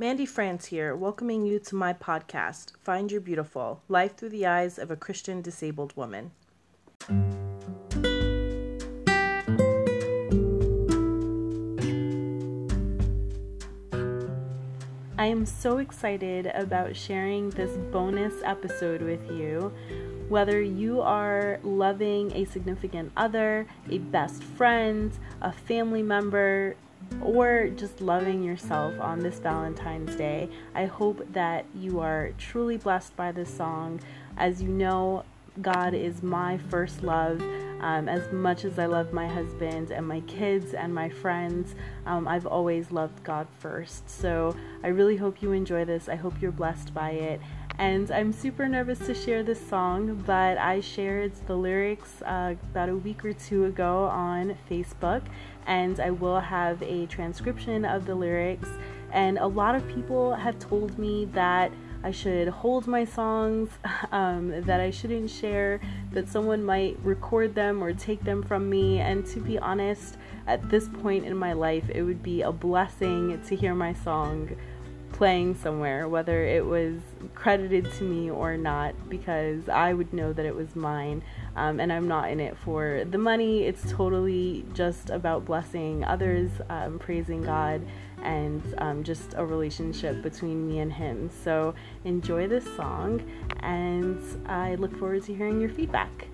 Mandy France here, welcoming you to my podcast, Find Your Beautiful Life Through the Eyes of a Christian Disabled Woman. I am so excited about sharing this bonus episode with you. Whether you are loving a significant other, a best friend, a family member, or just loving yourself on this Valentine's Day. I hope that you are truly blessed by this song. As you know, God is my first love. Um, as much as I love my husband and my kids and my friends, um, I've always loved God first. So I really hope you enjoy this. I hope you're blessed by it. And I'm super nervous to share this song, but I shared the lyrics uh, about a week or two ago on Facebook and I will have a transcription of the lyrics. And a lot of people have told me that I should hold my songs, um, that I shouldn't share, that someone might record them or take them from me. And to be honest, at this point in my life, it would be a blessing to hear my song playing somewhere, whether it was credited to me or not, because I would know that it was mine. Um, and I'm not in it for the money. It's totally just about blessing others, um, praising God, and um, just a relationship between me and Him. So enjoy this song, and I look forward to hearing your feedback.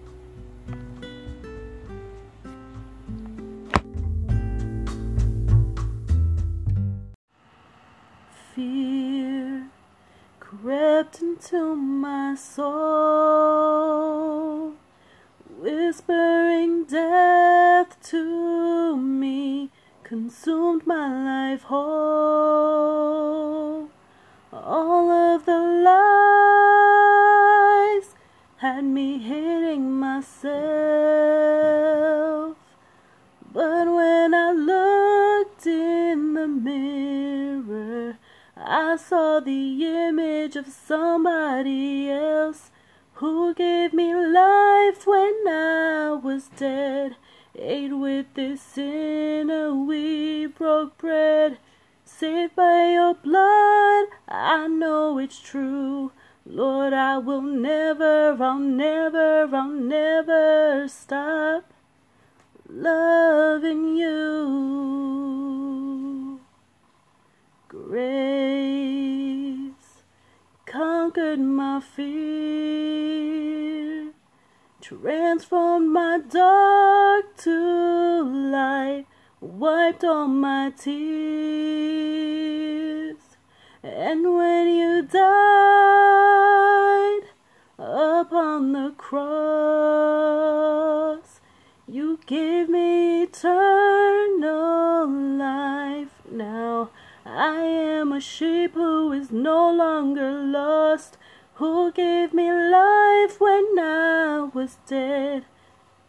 Fear crept into my soul, whispering death to me, consumed my life whole. All of the lies had me hating myself, but when I looked in the mirror, I saw the image of somebody else who gave me life when I was dead. Ate with this sinner, uh, we broke bread. Saved by your blood, I know it's true. Lord, I will never, I'll never, I'll never stop loving you. Grace conquered my fear, transformed my dark to light, wiped all my tears. And when you died upon the cross, you gave me eternal a sheep who is no longer lost, who gave me life when I was dead.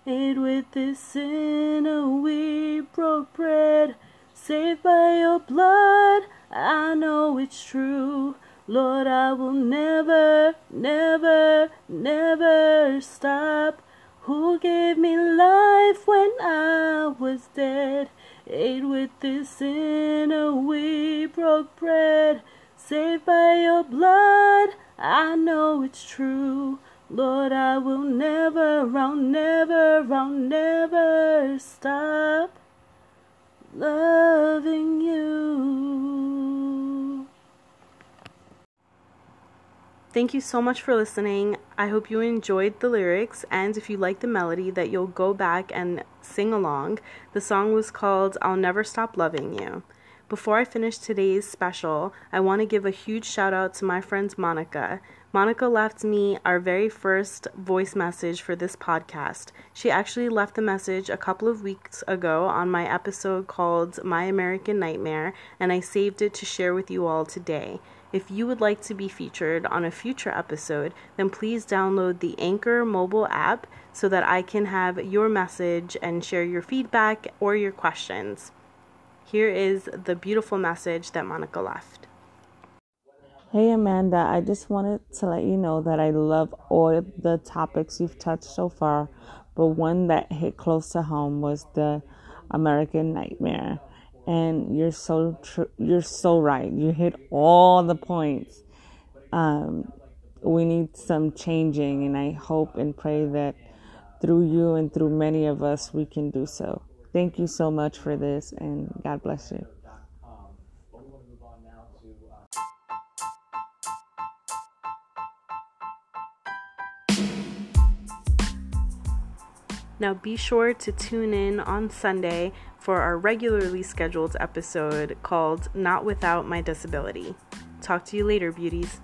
Ate with this sinner, we broke bread. Saved by your blood, I know it's true. Lord, I will never, never, never stop. Who gave me life when I was dead? Ate with this sinner, oh, we broke bread. Saved by your blood, I know it's true. Lord, I will never, I'll never, I'll never stop loving you. Thank you so much for listening. I hope you enjoyed the lyrics, and if you like the melody, that you'll go back and sing along. The song was called I'll Never Stop Loving You. Before I finish today's special, I want to give a huge shout out to my friend Monica. Monica left me our very first voice message for this podcast. She actually left the message a couple of weeks ago on my episode called My American Nightmare, and I saved it to share with you all today. If you would like to be featured on a future episode, then please download the Anchor mobile app so that I can have your message and share your feedback or your questions. Here is the beautiful message that Monica left. Hey Amanda, I just wanted to let you know that I love all the topics you've touched so far, but one that hit close to home was the American Nightmare. And you're so tr- you're so right. You hit all the points. Um, we need some changing, and I hope and pray that through you and through many of us, we can do so. Thank you so much for this, and God bless you. Now, be sure to tune in on Sunday for our regularly scheduled episode called Not Without My Disability. Talk to you later, beauties.